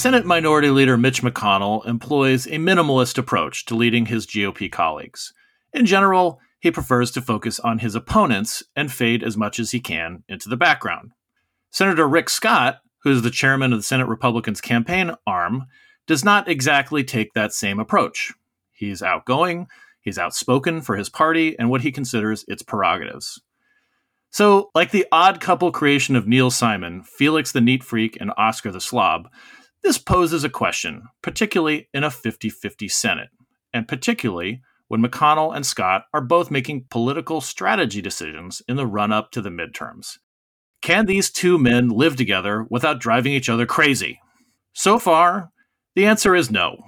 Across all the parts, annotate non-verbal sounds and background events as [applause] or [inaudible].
Senate Minority Leader Mitch McConnell employs a minimalist approach to leading his GOP colleagues. In general, he prefers to focus on his opponents and fade as much as he can into the background. Senator Rick Scott, who is the chairman of the Senate Republicans' campaign arm, does not exactly take that same approach. He's outgoing, he's outspoken for his party and what he considers its prerogatives. So, like the odd couple creation of Neil Simon, Felix the Neat Freak, and Oscar the Slob, this poses a question, particularly in a 50 50 Senate, and particularly when McConnell and Scott are both making political strategy decisions in the run up to the midterms. Can these two men live together without driving each other crazy? So far, the answer is no.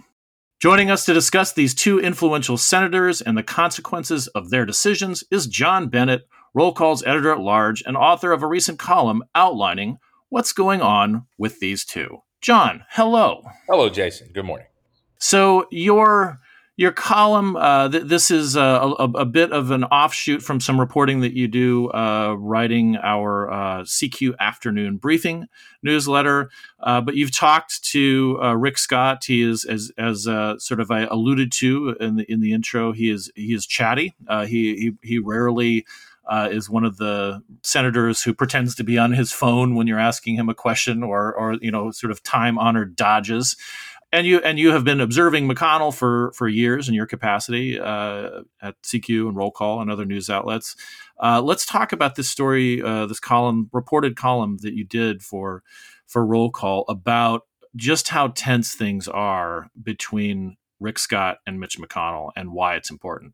Joining us to discuss these two influential senators and the consequences of their decisions is John Bennett, Roll Call's editor at large and author of a recent column outlining what's going on with these two. John, hello. Hello, Jason. Good morning. So your your column, uh, th- this is a, a, a, bit of an offshoot from some reporting that you do, uh, writing our uh, CQ afternoon briefing newsletter. Uh, but you've talked to uh, Rick Scott. He is, as as uh, sort of I alluded to in the in the intro, he is he is chatty. he he he rarely uh, is one of the senators who pretends to be on his phone when you're asking him a question, or or you know, sort of time honored dodges. And you and you have been observing McConnell for for years in your capacity uh, at CQ and Roll Call and other news outlets. Uh, let's talk about this story, uh, this column, reported column that you did for for Roll Call about just how tense things are between Rick Scott and Mitch McConnell and why it's important.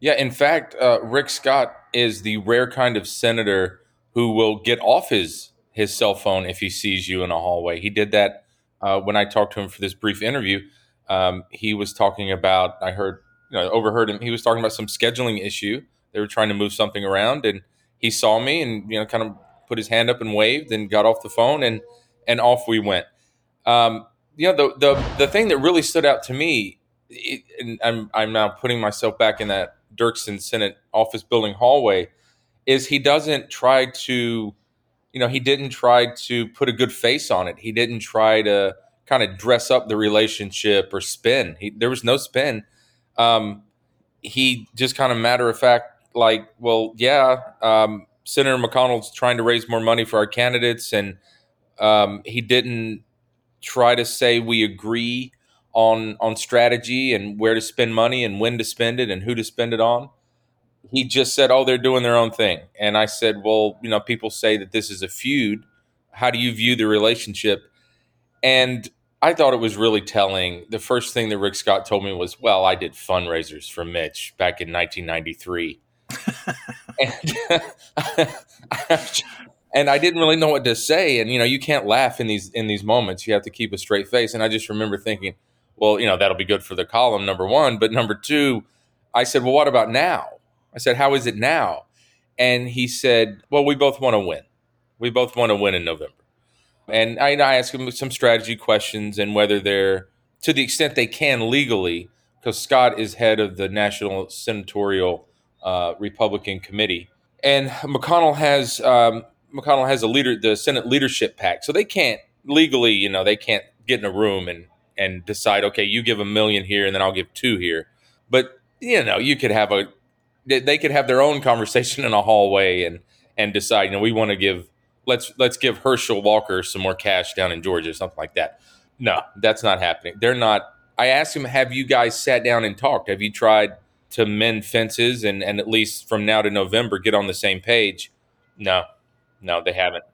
Yeah, in fact, uh, Rick Scott is the rare kind of senator who will get off his his cell phone if he sees you in a hallway. He did that uh, when I talked to him for this brief interview. Um, he was talking about I heard you know overheard him. He was talking about some scheduling issue. They were trying to move something around, and he saw me and you know kind of put his hand up and waved and got off the phone and and off we went. Um, you know the the the thing that really stood out to me, it, and I'm I'm now putting myself back in that Dirksen Senate office building hallway is he doesn't try to, you know, he didn't try to put a good face on it. He didn't try to kind of dress up the relationship or spin. He, there was no spin. Um, he just kind of matter of fact, like, well, yeah, um, Senator McConnell's trying to raise more money for our candidates, and um, he didn't try to say we agree on on strategy and where to spend money and when to spend it and who to spend it on. He just said, "Oh, they're doing their own thing." And I said, "Well, you know, people say that this is a feud. How do you view the relationship?" And I thought it was really telling. The first thing that Rick Scott told me was, "Well, I did fundraisers for Mitch back in 1993." and, [laughs] and I didn't really know what to say. And you know, you can't laugh in these in these moments. You have to keep a straight face. And I just remember thinking, well, you know, that'll be good for the column, number one. But number two, I said, well, what about now? I said, how is it now? And he said, well, we both want to win. We both want to win in November. And I, I asked him some strategy questions and whether they're, to the extent they can legally, because Scott is head of the National Senatorial uh, Republican Committee. And McConnell has um, McConnell has a leader, the Senate Leadership PAC, so they can't legally, you know, they can't get in a room and and decide, okay, you give a million here and then I'll give two here. But you know, you could have a they could have their own conversation in a hallway and and decide, you know, we want to give let's let's give Herschel Walker some more cash down in Georgia, something like that. No, that's not happening. They're not. I asked him, have you guys sat down and talked? Have you tried to mend fences and and at least from now to November get on the same page? No, no, they haven't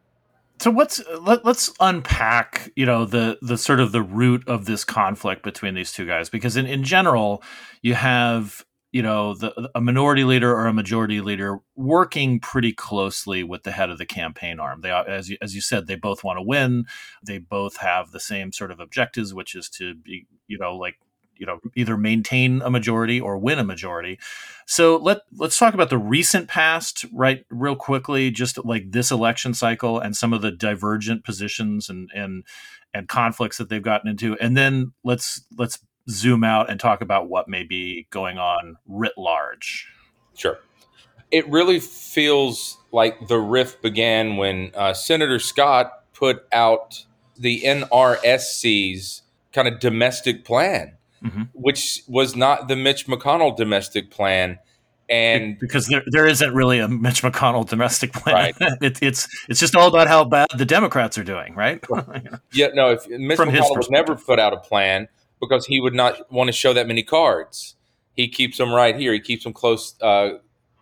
so what's let, us unpack you know the the sort of the root of this conflict between these two guys because in, in general you have you know the, a minority leader or a majority leader working pretty closely with the head of the campaign arm. They as you, as you said they both want to win. They both have the same sort of objectives which is to be you know like you know either maintain a majority or win a majority so let let's talk about the recent past right real quickly just like this election cycle and some of the divergent positions and and and conflicts that they've gotten into and then let's let's zoom out and talk about what may be going on writ large. Sure. It really feels like the rift began when uh, Senator Scott put out the NRSC's kind of domestic plan, mm-hmm. which was not the Mitch McConnell domestic plan. And because there, there isn't really a Mitch McConnell domestic plan, right. [laughs] it, it's it's just all about how bad the Democrats are doing, right? [laughs] yeah, no. If Mitch From McConnell was never put out a plan, because he would not want to show that many cards. He keeps them right here. He keeps them close, uh,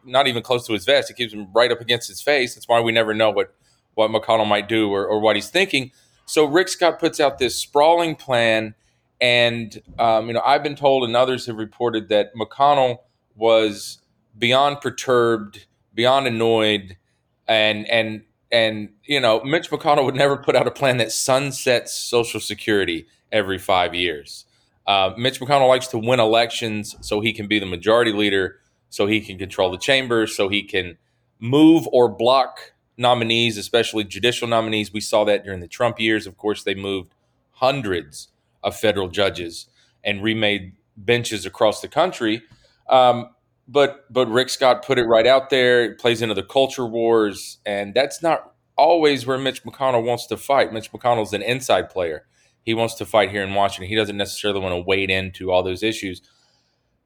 not even close to his vest. He keeps them right up against his face. That's why we never know what what McConnell might do or, or what he's thinking. So Rick Scott puts out this sprawling plan, and um, you know I've been told and others have reported that McConnell was beyond perturbed, beyond annoyed, and and and you know Mitch McConnell would never put out a plan that sunsets Social Security every five years. Uh, Mitch McConnell likes to win elections so he can be the majority leader, so he can control the chamber, so he can move or block nominees, especially judicial nominees. We saw that during the Trump years. Of course, they moved hundreds of federal judges and remade benches across the country. Um, but but Rick Scott put it right out there. It plays into the culture wars, and that's not always where Mitch McConnell wants to fight. Mitch McConnell's an inside player. He wants to fight here in Washington. He doesn't necessarily want to wade into all those issues.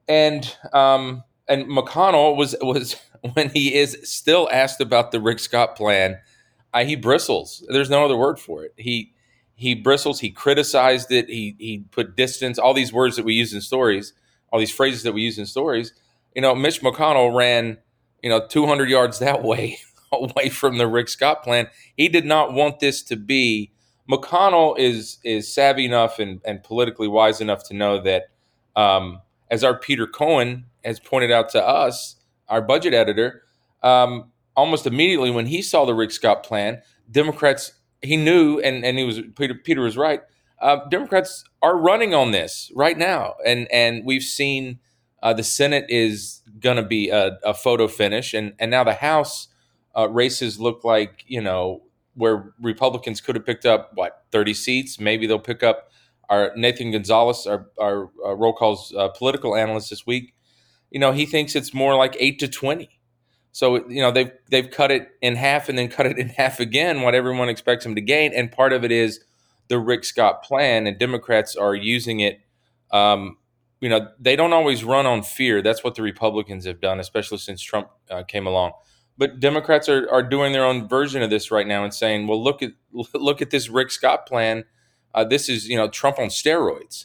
And um, and McConnell was was [laughs] when he is still asked about the Rick Scott plan, uh, he bristles. There's no other word for it. He he bristles. He criticized it. He he put distance. All these words that we use in stories, all these phrases that we use in stories. You know, Mitch McConnell ran you know 200 yards that [laughs] way away from the Rick Scott plan. He did not want this to be McConnell is is savvy enough and, and politically wise enough to know that, um, as our Peter Cohn has pointed out to us, our budget editor, um, almost immediately when he saw the Rick Scott plan, Democrats he knew and and he was Peter Peter was right. Uh, Democrats are running on this right now, and and we've seen uh, the Senate is going to be a, a, photo finish, and and now the House uh, races look like you know where Republicans could have picked up what 30 seats. Maybe they'll pick up our Nathan Gonzalez, our, our, our roll calls uh, political analyst this week. You know, he thinks it's more like eight to 20. So you know they've they've cut it in half and then cut it in half again. What everyone expects them to gain, and part of it is the Rick Scott plan, and Democrats are using it. Um, you know, they don't always run on fear. That's what the Republicans have done, especially since Trump uh, came along. But Democrats are, are doing their own version of this right now and saying, well, look at [laughs] look at this Rick Scott plan. Uh, this is you know Trump on steroids.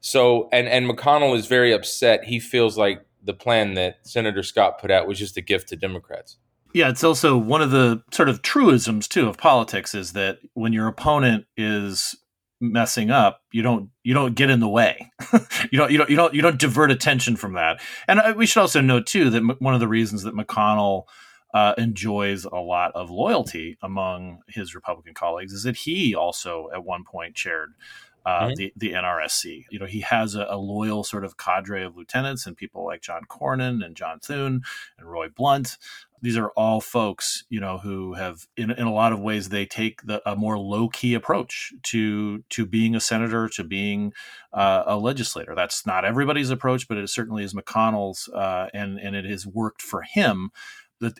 So and and McConnell is very upset. He feels like the plan that Senator Scott put out was just a gift to Democrats. Yeah, it's also one of the sort of truisms too of politics is that when your opponent is messing up, you don't you don't get in the way. [laughs] you don't you don't you don't you don't divert attention from that. And uh, we should also note too that one of the reasons that McConnell uh, enjoys a lot of loyalty among his Republican colleagues is that he also at one point chaired uh, mm-hmm. the the NRSC. You know, he has a, a, loyal sort of cadre of lieutenants and people like John Cornyn and John Thune and Roy Blunt. These are all folks, you know, who have, in, in a lot of ways, they take the, a more low key approach to to being a senator, to being uh, a legislator. That's not everybody's approach, but it certainly is McConnell's, uh, and and it has worked for him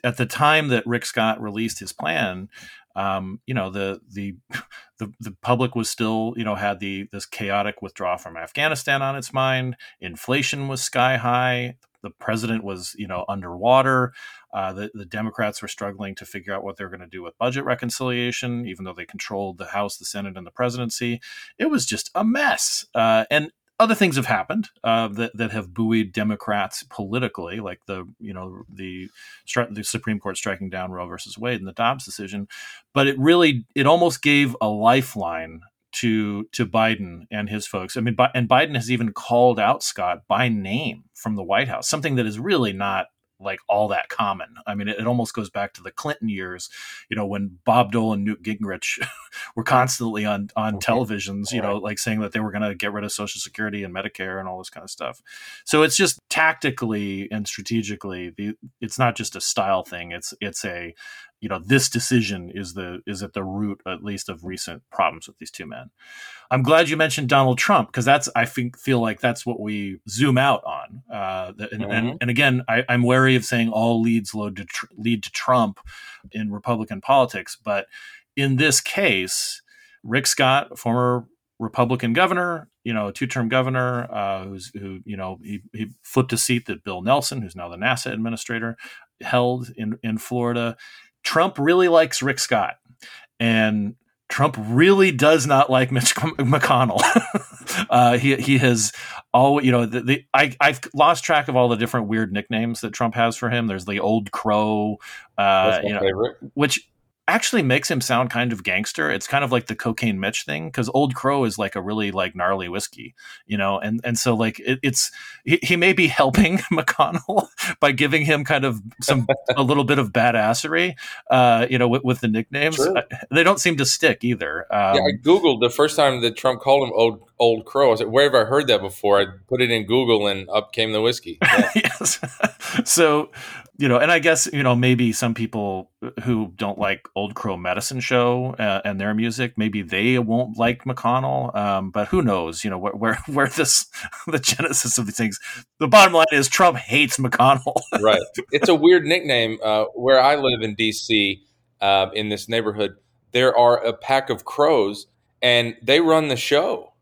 at the time that Rick Scott released his plan, um, you know the, the [laughs] the the public was still you know had the this chaotic withdrawal from Afghanistan on its mind. Inflation was sky high. The president was you know underwater. Uh, the, the Democrats were struggling to figure out what they were going to do with budget reconciliation, even though they controlled the House, the Senate, and the presidency. It was just a mess. Uh, and other things have happened uh, that that have buoyed Democrats politically, like the you know the the Supreme Court striking down Roe versus Wade and the Dobbs decision. But it really it almost gave a lifeline to to Biden and his folks. I mean, and Biden has even called out Scott by name from the White House, something that is really not like all that common. I mean, it, it, almost goes back to the Clinton years, you know, when Bob Dole and Newt Gingrich [laughs] were constantly on on okay. televisions, you know, like saying that they were going to get rid of Social Security and Medicare and all this kind of stuff. So it's just tactically and strategically, the, it's not just a style thing. It's it's a you know this decision is the is at the root at least of recent problems with these two men i'm glad you mentioned donald trump because that's i think feel like that's what we zoom out on uh, and, mm-hmm. and, and, again I, am wary of saying all leads lead to, tr- lead to trump in republican politics but in this case rick scott former republican governor you know, a two-term governor uh, who's who you know he, he flipped a seat that Bill Nelson, who's now the NASA administrator, held in in Florida. Trump really likes Rick Scott, and Trump really does not like Mitch [laughs] McConnell. [laughs] uh, he he has all you know. The, the, I I've lost track of all the different weird nicknames that Trump has for him. There's the Old Crow, uh, you know, favorite. which actually makes him sound kind of gangster. It's kind of like the cocaine Mitch thing because Old Crow is like a really like gnarly whiskey, you know, and and so like it, it's he, he, may be [laughs] helping [laughs] McConnell by giving him kind of some a little bit of badassery, uh, you know, with, with the nicknames. Sure. They don't seem to stick either. Um, yeah, I googled the first time that Trump called him Old Old Crow. I said, where have I heard that before? I put it in Google and up came the whiskey. [laughs] Yeah. yes. so you know, and I guess you know maybe some people who don't like Old Crow Medicine Show uh, and their music, maybe they won't like McConnell. Um, but who knows? You know where, where [laughs] where this [laughs] the genesis of these things. The bottom line is Trump hates McConnell. [laughs] right. It's a weird nickname. Uh, where I live in D.C. Uh, in this neighborhood, there are a pack of crows, and they run the show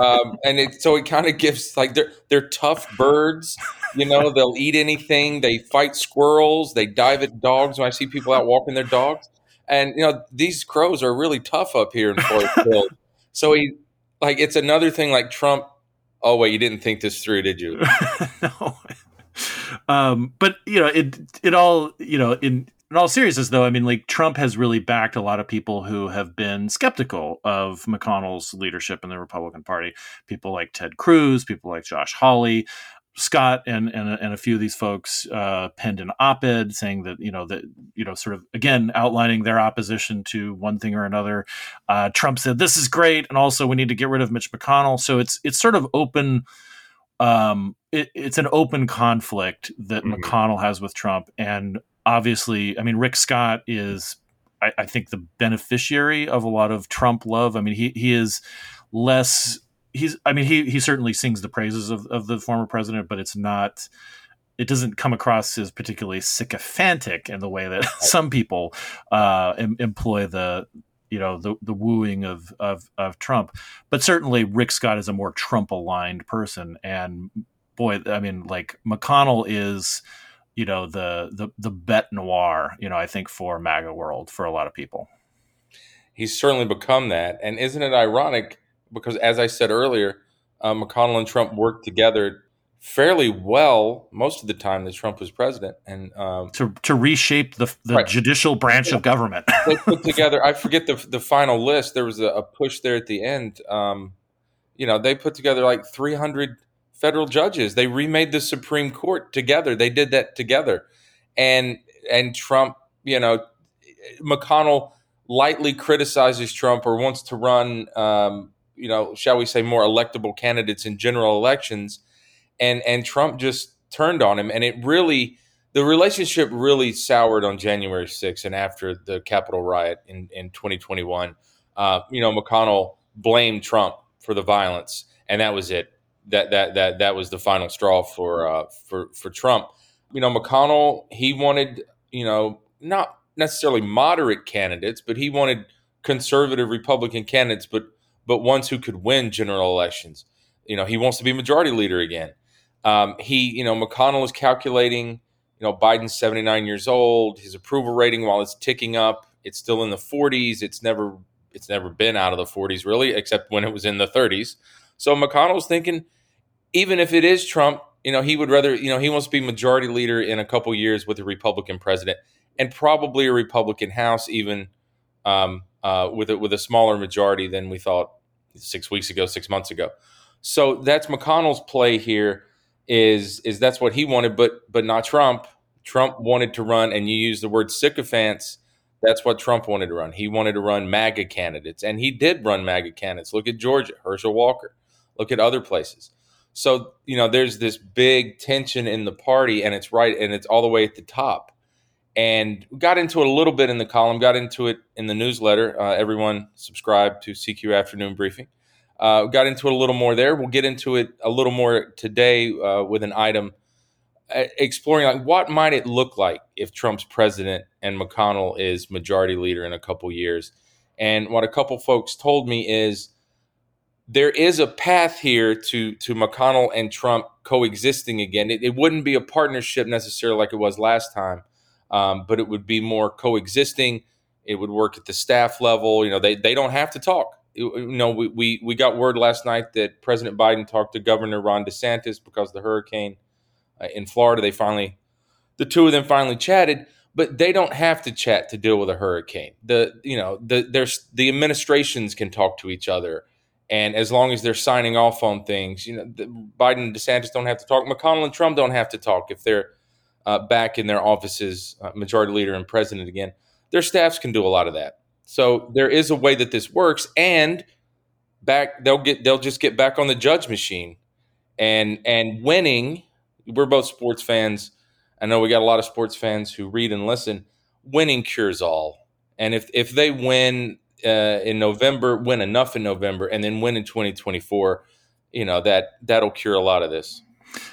um, and it, so it kind of gives like they're they're tough birds. You know, they'll eat anything. They fight squirrels. They dive at dogs. When I see people out walking their dogs, and you know these crows are really tough up here in Forest [laughs] Hill. So he like it's another thing like Trump. Oh wait, you didn't think this through, did you? [laughs] no. Um, but you know, it it all you know in in all seriousness, though, I mean, like Trump has really backed a lot of people who have been skeptical of McConnell's leadership in the Republican Party. People like Ted Cruz, people like Josh Hawley, Scott, and and, and a few of these folks uh, penned an op-ed saying that you know that you know sort of again outlining their opposition to one thing or another. Uh, Trump said this is great, and also we need to get rid of Mitch McConnell. So it's it's sort of open um, it, it's an open conflict that mm-hmm. McConnell has with Trump, and obviously, I mean, Rick Scott is, I, I, think, the beneficiary of a lot of Trump love. I mean, he he is less. He's. I mean, he he certainly sings the praises of, of the former president, but it's not. It doesn't come across as particularly sycophantic in the way that [laughs] some people uh, em, employ the you know the the wooing of, of of Trump. But certainly, Rick Scott is a more Trump aligned person, and boy, I mean, like McConnell is you know the the the bête noire you know i think for maga world for a lot of people. He's certainly become that. And isn't it ironic because as i said earlier uh, mcconnell and trump worked together fairly well most of the time that trump was president. And um, to, to reshape the, the right. judicial branch yeah. of government. They put [laughs] together i forget the, the final list. There was a, a push there at the end. Um, you know they put together like 300 federal judges. They remade the Supreme Court together. They did that together. And and Trump, you know, McConnell lightly criticizes Trump or wants to run, um, you know, shall we say, more electable candidates in general elections, and and Trump just turned on him, and it really. The relationship really soured on January 6th and after the Capitol riot in, in 2021. Uh, you know, McConnell blamed Trump for the violence, and that was it that that that that was the final straw for uh, for for Trump. You know, McConnell he wanted you know not necessarily moderate candidates, but he wanted conservative Republican candidates, but but ones who could win general elections. You know, he wants to be majority leader again. Um, he, you know, McConnell is calculating. You know, Biden's seventy nine years old. His approval rating, while it's ticking up, it's still in the forties. It's never it's never been out of the forties really, except when it was in the thirties. So McConnell's thinking, even if it is Trump, you know, he would rather, you know, he wants to be majority leader in a couple years with a Republican president and probably a Republican House, even um, uh, with a, with a smaller majority than we thought six weeks ago, six months ago. So that's McConnell's play here. Is is that's what he wanted, but but not Trump. Trump wanted to run, and you use the word sycophants. That's what Trump wanted to run. He wanted to run MAGA candidates, and he did run MAGA candidates. Look at Georgia, Herschel Walker. Look at other places. So you know, there's this big tension in the party, and it's right, and it's all the way at the top. And we got into it a little bit in the column. Got into it in the newsletter. Uh, everyone subscribe to CQ Afternoon Briefing. Uh, got into it a little more there. We'll get into it a little more today uh, with an item uh, exploring like what might it look like if Trump's president and McConnell is majority leader in a couple years. And what a couple folks told me is there is a path here to to McConnell and Trump coexisting again. It, it wouldn't be a partnership necessarily like it was last time, um, but it would be more coexisting. It would work at the staff level. You know, they they don't have to talk you know, we, we, we got word last night that President Biden talked to Governor Ron DeSantis because of the hurricane uh, in Florida. They finally, the two of them finally chatted, but they don't have to chat to deal with a hurricane. The you know the there's the administrations can talk to each other, and as long as they're signing off on things, you know, Biden and DeSantis don't have to talk. McConnell and Trump don't have to talk if they're uh, back in their offices, uh, majority leader and president again. Their staffs can do a lot of that. So there is a way that this works, and back they'll get they'll just get back on the judge machine, and and winning. We're both sports fans. I know we got a lot of sports fans who read and listen. Winning cures all, and if if they win uh, in November, win enough in November, and then win in 2024, you know that that'll cure a lot of this.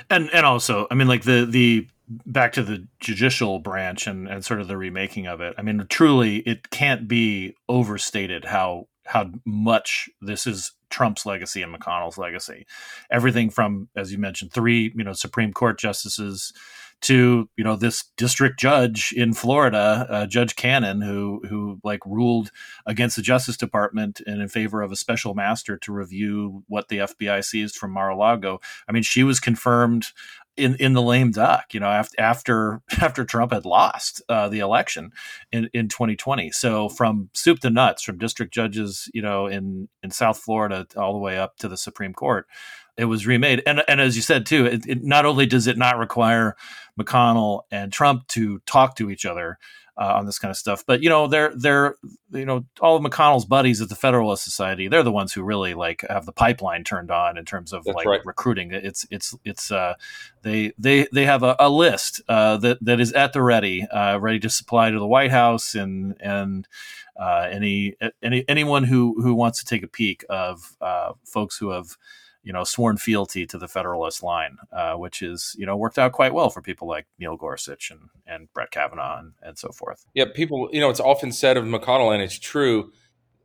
And and also, I mean, like the the back to the judicial branch and, and sort of the remaking of it. I mean, truly, it can't be overstated how how much this is Trump's legacy and McConnell's legacy. Everything from, as you mentioned, three you know Supreme Court justices to you know this district judge in Florida, uh, Judge Cannon, who who like ruled against the Justice Department and in favor of a special master to review what the FBI seized from Mar-a-Lago. I mean, she was confirmed in in the lame duck, you know, after after [laughs] after Trump had lost uh, the election in in 2020. So from soup to nuts, from district judges, you know, in in South Florida all the way up to the Supreme Court, it was remade. And and as you said too, it, it not only does it not require McConnell and Trump to talk to each other, uh, on this kind of stuff. But you know, they're they're you know all of McConnell's buddies at the Federalist Society. They're the ones who really like have the pipeline turned on in terms of That's like right. recruiting. It's it's it's uh, they they they have a, a list uh, that that is at the ready, uh, ready to supply to the White House and and. Uh, any any anyone who who wants to take a peek of uh, folks who have you know, sworn fealty to the Federalist line, uh, which is, you know, worked out quite well for people like Neil Gorsuch and, and Brett Kavanaugh and, and so forth. Yeah, people, you know, it's often said of McConnell, and it's true,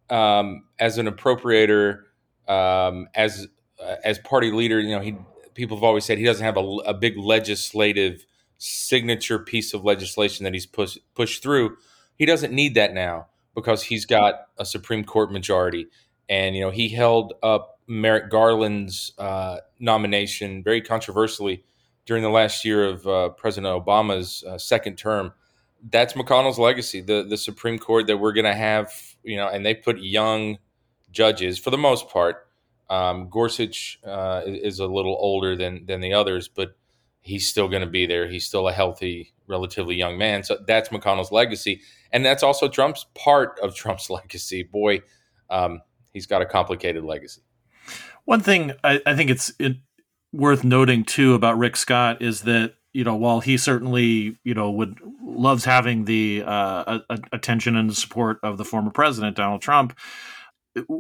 um, as an appropriator, um, as uh, as party leader, you know, he people have always said he doesn't have a, a big legislative signature piece of legislation that he's pushed pushed through. He doesn't need that now because he's got a Supreme Court majority, and you know, he held up Merrick Garland's uh, nomination very controversially during the last year of uh, President Obama's uh, second term. That's McConnell's legacy. The the Supreme Court that we're going to have, you know, and they put young judges for the most part. Um, Gorsuch uh, is a little older than than the others, but he's still going to be there. He's still a healthy, relatively young man. So that's McConnell's legacy, and that's also Trump's part of Trump's [laughs] legacy. Boy, um, he's got a complicated legacy. One thing I, I think it's it, worth noting too about Rick Scott is that you know while he certainly you know would loves having the uh, attention and support of the former president Donald Trump,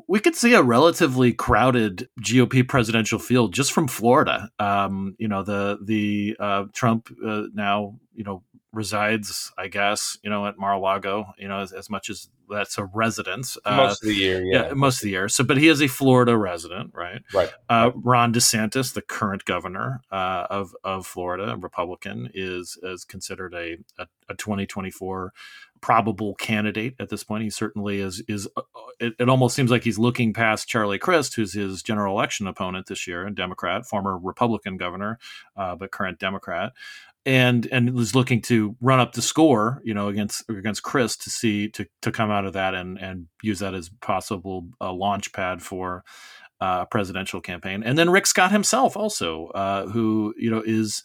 we could see a relatively crowded GOP presidential field just from Florida. Um, you know the the uh, Trump uh, now you know resides, I guess, you know, at Mar-a-Lago, you know, as, as much as that's a residence. Uh, most of the year, yeah. yeah. Most of the year. So, but he is a Florida resident, right? Right. Uh, Ron DeSantis, the current governor uh, of, of Florida, Republican, is, is considered a, a, a 2024 probable candidate at this point. He certainly is. Is uh, it, it, almost seems like he's looking past Charlie Crist, who's his general election opponent this year, a Democrat, former Republican governor, uh, but current Democrat, and and was looking to run up the score, you know, against against Crist to see to to come out of that and and use that as possible uh, launch pad for uh, presidential campaign. And then Rick Scott himself, also, uh, who you know is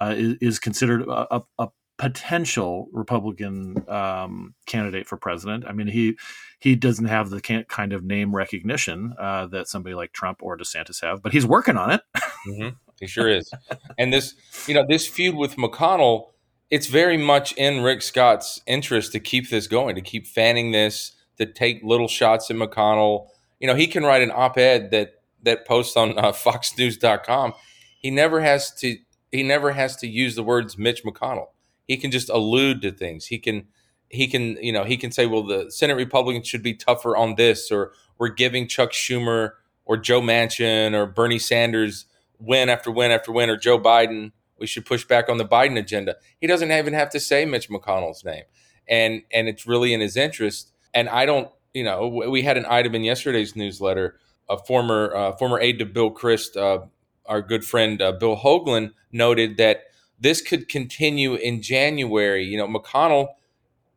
uh, is, is, considered a, a, a, potential Republican um, candidate for president. I mean, he he doesn't have the kind of name recognition uh, that somebody like Trump or DeSantis have, but he's working on it. mm-hmm. He sure is. and this, you know, this feud with McConnell, it's very much in Rick Scott's interest to keep this going, to keep fanning this, to take little shots at McConnell you know, he can write an op-ed that that posts on uh, FoxNews.com. He never has to. He never has to use the words Mitch McConnell. He can just allude to things. He can. He can. You know. He can say, "Well, the Senate Republicans should be tougher on this," or "We're giving Chuck Schumer or Joe Manchin or Bernie Sanders win after win after win, or Joe Biden. We should push back on the Biden agenda." He doesn't even have to say Mitch McConnell's name, and and it's really in his interest. And I don't you know, we had an item in yesterday's newsletter. A former uh, former aide to Bill Crist, uh, our good friend uh, Bill Hoagland, noted that this could continue in January. You know, McConnell,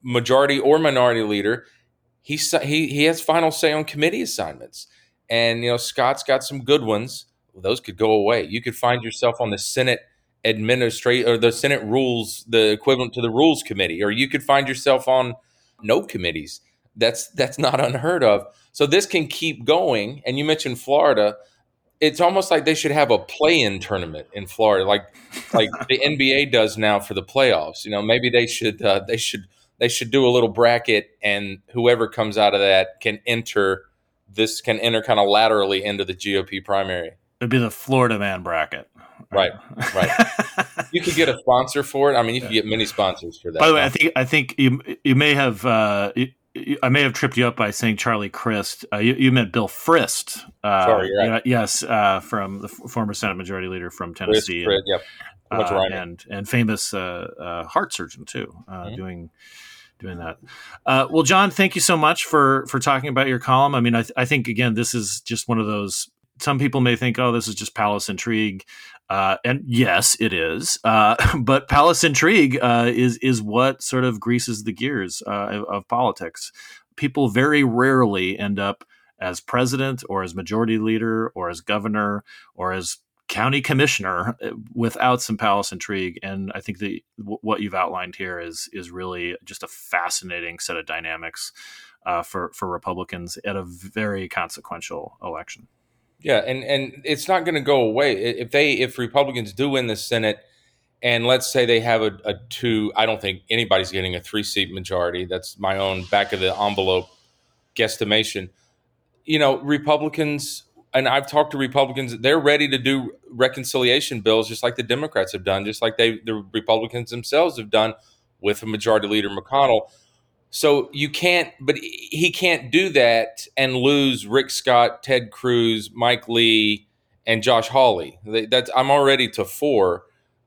majority or minority leader, he he he has final say on committee assignments, and you know Scott's got some good ones. Those could go away. You could find yourself on the Senate administrate or the Senate rules, the equivalent to the Rules Committee, or you could find yourself on no committees that's that's not unheard of. So this can keep going. And you mentioned Florida. It's almost like they should have a play-in tournament in Florida, like like [laughs] the NBA does now for the playoffs. You know, maybe they should uh, they should they should do a little bracket, and whoever comes out of that can enter this can enter kind of laterally into the GOP primary. It'd be the Florida man bracket. Right, right. [laughs] you could get a sponsor for it. I mean, you could get many sponsors for that. By the way, I think I think you you may have uh, I may have tripped you up by saying Charlie Crist. Uh, you, you, meant Bill Frist. Uh, Sorry, right. yes, uh, from the former Senate Majority Leader from Tennessee, Frist, and, yep. Uh, and, and famous uh, uh, heart surgeon too, mm-hmm. doing doing that. well, John, thank you so much for for talking about your column. I mean, I, th- I think again, this is just one of those some people may think, oh, this is just palace intrigue. Uh, and yes, it is. Uh, [laughs] but palace intrigue uh, is is what sort of greases the gears uh, of, of, politics. People very rarely end up as president or as majority leader or as governor or as county commissioner uh, without some palace intrigue. And I think w- what you've outlined here is is really just a fascinating set of dynamics uh, for for Republicans at a very consequential election. Yeah, and and it's not going to go away if they if Republicans do win the Senate, and let's say they have a, a two. I don't think anybody's getting a three seat majority. That's my own back of the envelope guesstimation. You know, Republicans and I've talked to Republicans. They're ready to do reconciliation bills, just like the Democrats have done, just like they the Republicans themselves have done with a majority leader McConnell. So you can't, but he can't do that and lose Rick Scott, Ted Cruz, Mike Lee, and Josh Hawley. That's I'm already to four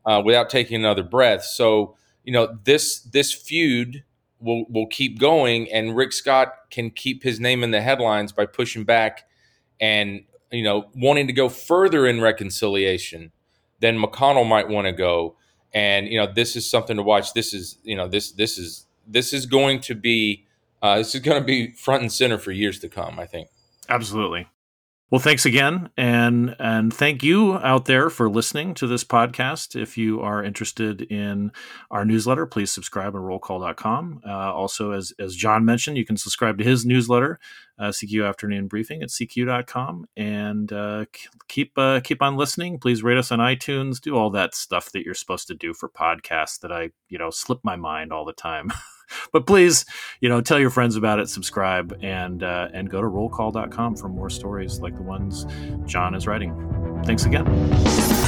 uh, without taking another breath. So you know this this feud will will keep going, and Rick Scott can keep his name in the headlines by pushing back and you know wanting to go further in reconciliation than McConnell might want to go. And you know this is something to watch. This is you know this this is this is going to be uh, this is going to be front and center for years to come. I think. Absolutely. Well, thanks again, and and thank you out there for listening to this podcast. If you are interested in our newsletter, please subscribe at rollcall.com. Uh, also, as as John mentioned, you can subscribe to his newsletter, uh, CQ Afternoon Briefing at CQ.com, and uh, keep uh, keep on listening. Please rate us on iTunes. Do all that stuff that you're supposed to do for podcasts that I you know slip my mind all the time. [laughs] but please, you know, tell your friends about it, subscribe, and uh, and go to rollcall.com for more stories like the ones John is writing. Thanks again.